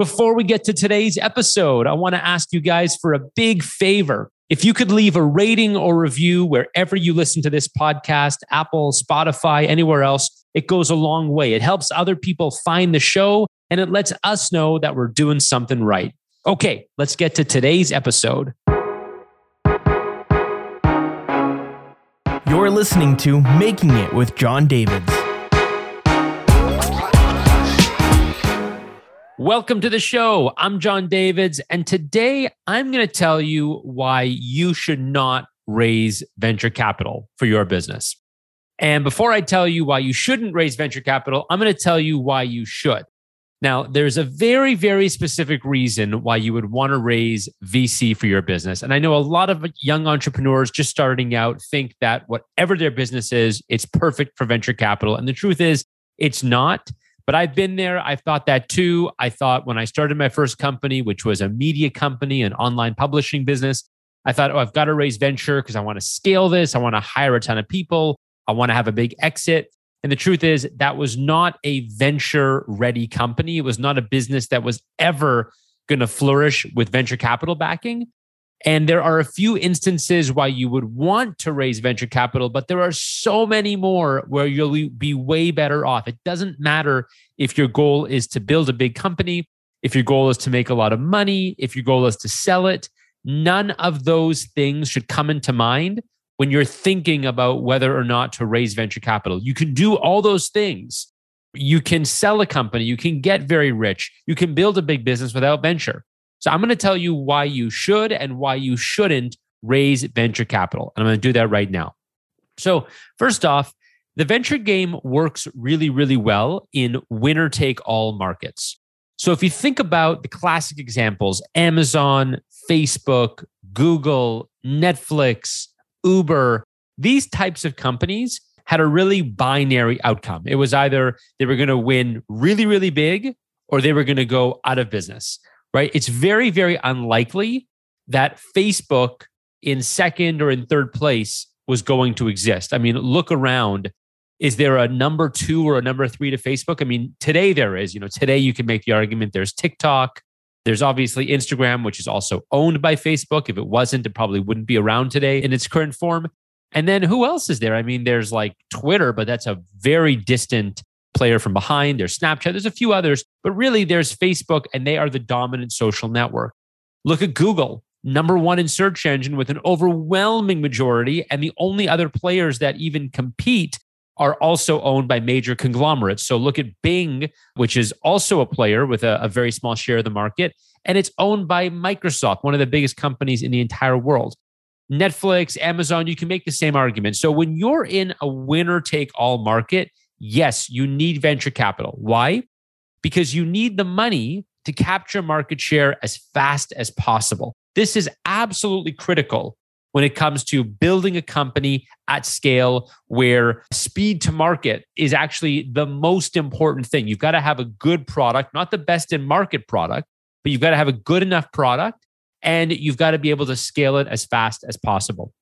Before we get to today's episode, I want to ask you guys for a big favor. If you could leave a rating or review wherever you listen to this podcast, Apple, Spotify, anywhere else, it goes a long way. It helps other people find the show and it lets us know that we're doing something right. Okay, let's get to today's episode. You're listening to Making It with Jon Davids. Welcome to the show. I'm Jon Davids, and today I'm going to tell you why you should not raise venture capital for your business. And before I tell you why you shouldn't raise venture capital, I'm going to tell you why you should. Now, there's a very, very specific reason why you would want to raise VC for your business. And I know a lot of young entrepreneurs just starting out think that whatever their business is, it's perfect for venture capital. And the truth is, it's not. But I've been there. I've thought that too. I thought when I started my first company, which was a media company, an online publishing business, I thought, oh, I've got to raise venture because I want to scale this. I want to hire a ton of people. I want to have a big exit. And the truth is, that was not a venture ready company. It was not a business that was ever going to flourish with venture capital backing. And there are a few instances why you would want to raise venture capital, but there are so many more where you'll be way better off. It doesn't matter if your goal is to build a big company, if your goal is to make a lot of money, if your goal is to sell it. None of those things should come into mind when you're thinking about whether or not to raise venture capital. You can do all those things. You can sell a company, you can get very rich, you can build a big business without venture. So I'm going to tell you why you should and why you shouldn't raise venture capital. And I'm going to do that right now. So, first off, the venture game works really, really well in winner take all markets. So, if you think about the classic examples Amazon, Facebook, Google, Netflix, Uber, these types of companies had a really binary outcome. It was either they were going to win really, really big or they were going to go out of business right? It's very, very unlikely that Facebook in second or in third place was going to exist. I mean, look around. Is there a number two or a number three to Facebook? I mean, today there is. You know, today you can make the argument there's TikTok. There's obviously Instagram, which is also owned by Facebook. If it wasn't, it probably wouldn't be around today in its current form. And then who else is there? I mean, there's like Twitter, but that's a very distant player from behind. There's Snapchat. There's a few others, but really there's Facebook, and they are the dominant social network. Look at Google, number one in search engine with an overwhelming majority, and the only other players that even compete are also owned by major conglomerates. So look at Bing, which is also a player with a, a very small share of the market, and it's owned by Microsoft, one of the biggest companies in the entire world. Netflix, Amazon, you can make the same argument. So when you're in a winner take all market, yes, you need venture capital. Why? Because you need the money to capture market share as fast as possible. This is absolutely critical when it comes to building a company at scale where speed to market is actually the most important thing. You've got to have a good product, not the best in market product, but you've got to have a good enough product and you've got to be able to scale it as fast as possible.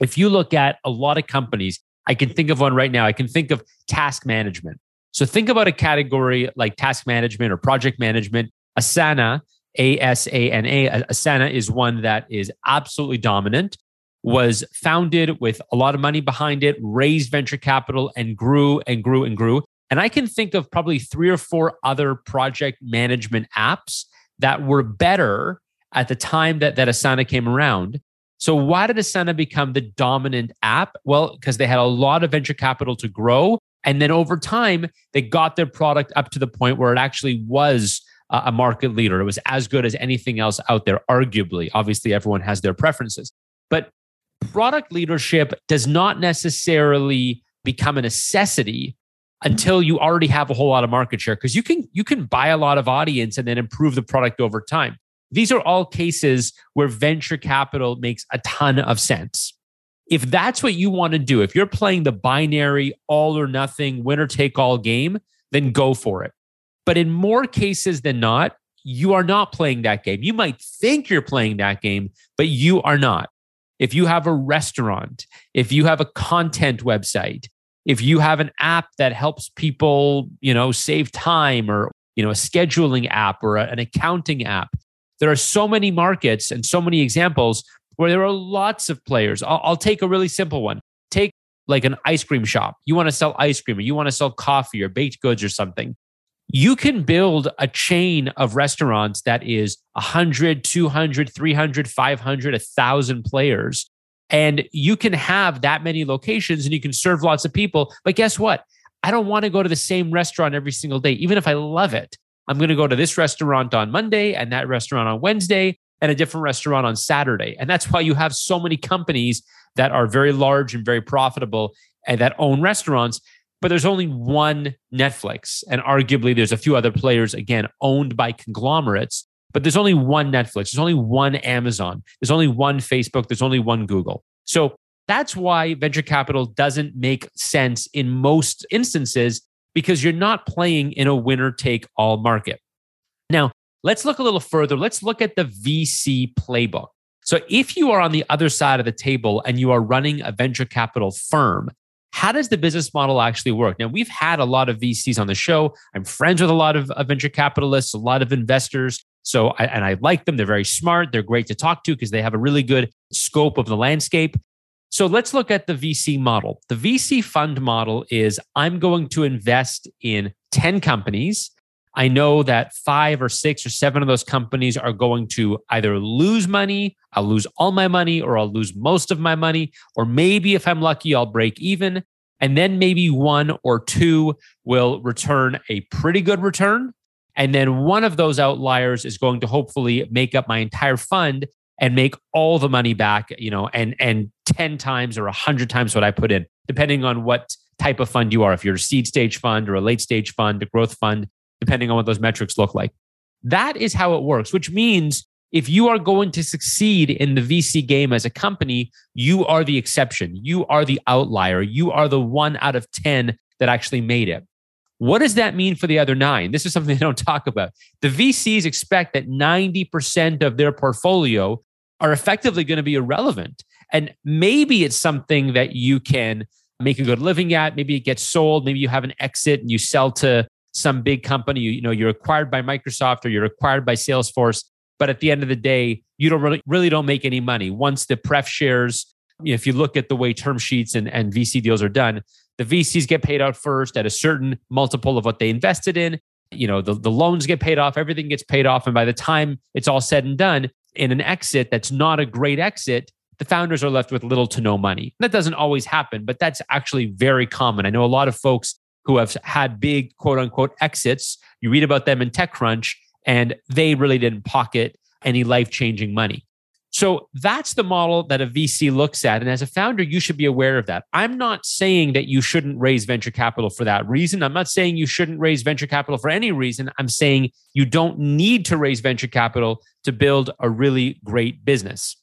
If you look at a lot of companies, I can think of one right now. I can think of task management. So think about a category like task management or project management. Asana, A S A N A, Asana is one that is absolutely dominant, was founded with a lot of money behind it, raised venture capital, and grew and grew and grew. And I can think of probably three or four other project management apps that were better at the time that, that Asana came around. So, why did Asana become the dominant app? Well, because they had a lot of venture capital to grow. And then over time, they got their product up to the point where it actually was a market leader. It was as good as anything else out there, arguably. Obviously, everyone has their preferences. But product leadership does not necessarily become a necessity until you already have a whole lot of market share because you can you can buy a lot of audience and then improve the product over time these are all cases where venture capital makes a ton of sense. If that's what you want to do, if you're playing the binary all or nothing, winner take all game, then go for it. But in more cases than not, you are not playing that game. You might think you're playing that game, but you are not. If you have a restaurant, if you have a content website, if you have an app that helps people, you know, save time or you know, a scheduling app or a, an accounting app. There are so many markets and so many examples where there are lots of players. I'll, I'll take a really simple one. Take like an ice cream shop. You want to sell ice cream or you want to sell coffee or baked goods or something. You can build a chain of restaurants that is 100, 200, 300, 500, 1,000 players. And you can have that many locations and you can serve lots of people. But guess what? I don't want to go to the same restaurant every single day, even if I love it. I'm going to go to this restaurant on Monday and that restaurant on Wednesday and a different restaurant on Saturday. And that's why you have so many companies that are very large and very profitable and that own restaurants. But there's only one Netflix. And arguably, there's a few other players, again, owned by conglomerates. But there's only one Netflix. There's only one Amazon. There's only one Facebook. There's only one Google. So that's why venture capital doesn't make sense in most instances because you're not playing in a winner take all market. Now, let's look a little further. Let's look at the VC playbook. So, if you are on the other side of the table and you are running a venture capital firm, how does the business model actually work? Now, we've had a lot of VCs on the show. I'm friends with a lot of, venture capitalists, a lot of investors. So, I, and I like them. They're very smart. They're great to talk to because they have a really good scope of the landscape. So let's look at the VC model. The VC fund model is I'm going to invest in 10 companies. I know that five or six or seven of those companies are going to either lose money, I'll lose all my money, or I'll lose most of my money, or maybe if I'm lucky, I'll break even. And then maybe one or two will return a pretty good return. And then one of those outliers is going to hopefully make up my entire fund and make all the money back, you know, and and 10 times or 100 times what I put in, depending on what type of fund you are. If you're a seed stage fund or a late stage fund, a growth fund, depending on what those metrics look like. That is how it works, which means if you are going to succeed in the VC game as a company, you are the exception. You are the outlier. You are the one out of 10 that actually made it. What does that mean for the other nine? This is something they don't talk about. The VCs expect that 90% of their portfolio are effectively going to be irrelevant. And maybe it's something that you can make a good living at. Maybe it gets sold. Maybe you have an exit and you sell to some big company. You, you know, you're acquired by Microsoft or you're acquired by Salesforce. But at the end of the day, you don't really, really don't make any money. Once the pref shares, if you look at the way term sheets and, and VC deals are done, the VCs get paid out first at a certain multiple of what they invested in. You know, the, the loans get paid off, everything gets paid off. And by the time it's all said and done, in an exit that's not a great exit, the founders are left with little to no money. That doesn't always happen, but that's actually very common. I know a lot of folks who have had big quote unquote exits. You read about them in TechCrunch, and they really didn't pocket any life changing money. So that's the model that a VC looks at. And as a founder, you should be aware of that. I'm not saying that you shouldn't raise venture capital for that reason. I'm not saying you shouldn't raise venture capital for any reason. I'm saying you don't need to raise venture capital to build a really great business.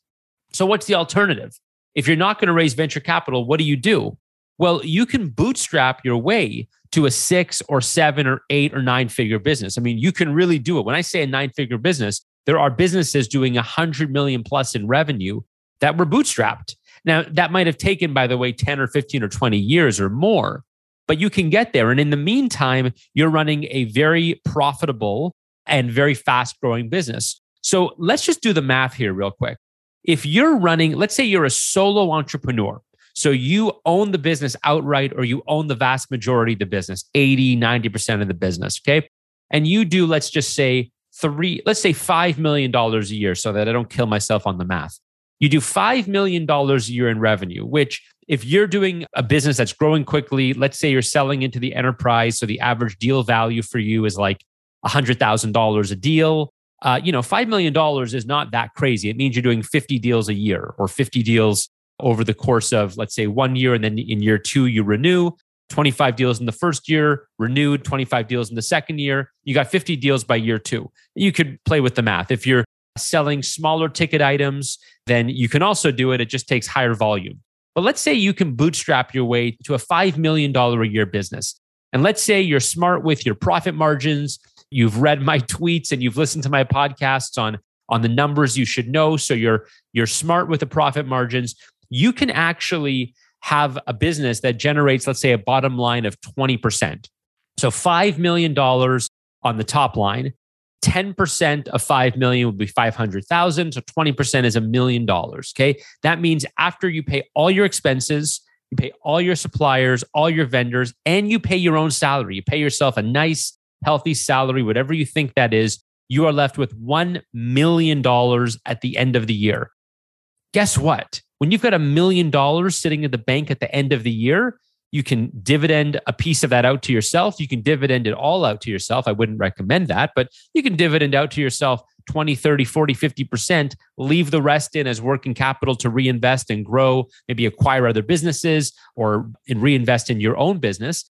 So, what's the alternative? If you're not going to raise venture capital, what do you do? Well, you can bootstrap your way to a six or seven or eight or nine figure business. I mean, you can really do it. When I say a nine figure business, there are businesses doing 100 million plus in revenue that were bootstrapped. Now, that might have taken, by the way, 10 or 15 or 20 years or more, but you can get there. And in the meantime, you're running a very profitable and very fast growing business. So let's just do the math here, real quick. If you're running, let's say you're a solo entrepreneur. So you own the business outright, or you own the vast majority of the business, 80, 90% of the business. Okay. And you do, let's just say, three, let's say $5 million a year so that I don't kill myself on the math. You do $5 million a year in revenue, which if you're doing a business that's growing quickly, let's say you're selling into the enterprise. So the average deal value for you is like $100,000 a deal. Uh, you know, $5 million is not that crazy. It means you're doing 50 deals a year or 50 deals over the course of, let's say, one year. And then in year two, you renew. 25 deals in the first year, renewed 25 deals in the second year. You got 50 deals by year two. You could play with the math. If you're selling smaller ticket items, then you can also do it. It just takes higher volume. But let's say you can bootstrap your way to a $5 million a year business. And let's say you're smart with your profit margins. You've read my tweets and you've listened to my podcasts on, on the numbers you should know. So you're, you're smart with the profit margins. You can actually have a business that generates, let's say, a bottom line of 20%. So $5 million on the top line. 10% of 5 million would be 500,000. So 20% is a million dollars. Okay. That means after you pay all your expenses, you pay all your suppliers, all your vendors, and you pay your own salary. You pay yourself a nice, healthy salary, whatever you think that is. You are left with $1 million at the end of the year. Guess what? When you've got a million dollars sitting at the bank at the end of the year, you can dividend a piece of that out to yourself. You can dividend it all out to yourself. I wouldn't recommend that, but you can dividend out to yourself 20, 30, 40, 50%, leave the rest in as working capital to reinvest and grow, maybe acquire other businesses or reinvest in your own business.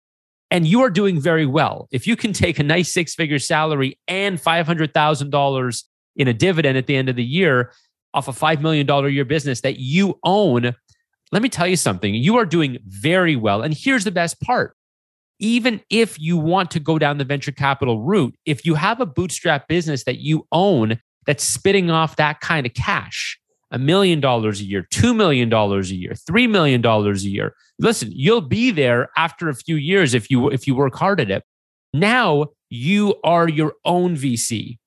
And you are doing very well. If you can take a nice six figure salary and $500,000 in a dividend at the end of the year off a $5 million a year business that you own, let me tell you something. You are doing very well. And here's the best part. Even if you want to go down the venture capital route, if you have a bootstrap business that you own that's spitting off that kind of cash, a million dollars a year, $2 million a year, $3 million a year. Listen, you'll be there after a few years if you if you work hard at it. Now you are your own VC.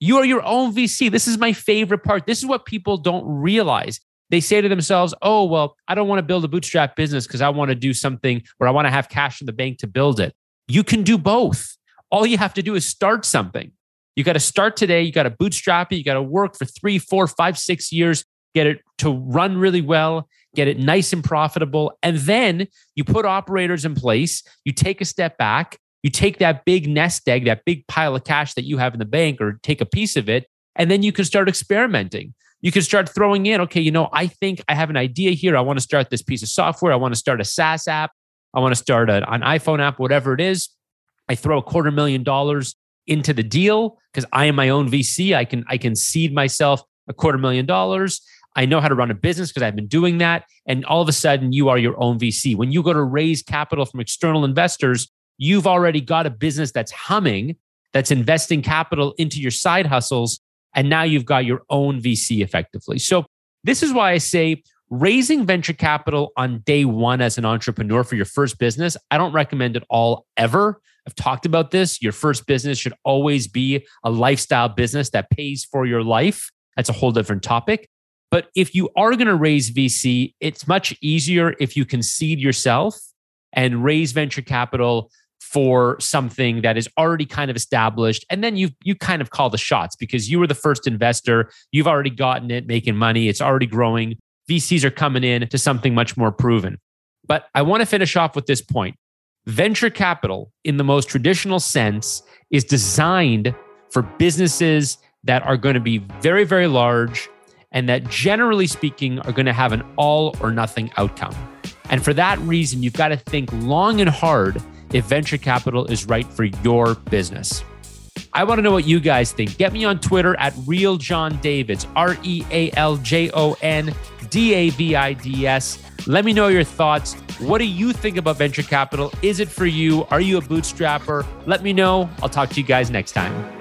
You are your own VC. This is my favorite part. This is what people don't realize they say to themselves, oh, well, I don't want to build a bootstrap business because I want to do something where I want to have cash in the bank to build it. You can do both. All you have to do is start something. You got to start today. You got to bootstrap it. You got to work for three, four, five, six years, get it to run really well, get it nice and profitable. And then you put operators in place. You take a step back. You take that big nest egg, that big pile of cash that you have in the bank, or take a piece of it, and then you can start experimenting you can start throwing in, okay, you know, I think I have an idea here. I want to start this piece of software. I want to start a SaaS app. I want to start a, an iPhone app, whatever it is. I throw a quarter million dollars into the deal because I am my own VC. I can I can seed myself a quarter million dollars. I know how to run a business because I've been doing that. And all of a sudden, you are your own VC. When you go to raise capital from external investors, you've already got a business that's humming, that's investing capital into your side hustles and now you've got your own VC effectively. So, this is why I say raising venture capital on day one as an entrepreneur for your first business, I don't recommend it all ever. I've talked about this. Your first business should always be a lifestyle business that pays for your life. That's a whole different topic. But if you are going to raise VC, it's much easier if you seed yourself and raise venture capital for something that is already kind of established. And then you you kind of call the shots because you were the first investor. You've already gotten it making money. It's already growing. VCs are coming in to something much more proven. But I want to finish off with this point. Venture capital in the most traditional sense is designed for businesses that are going to be very very large and that generally speaking are going to have an all or nothing outcome. And for that reason you've got to think long and hard if venture capital is right for your business. I want to know what you guys think. Get me on Twitter at Real Jon Davids, R E A L J O N D A V I D S. Let me know your thoughts. What do you think about venture capital? Is it for you? Are you a bootstrapper? Let me know. I'll talk to you guys next time.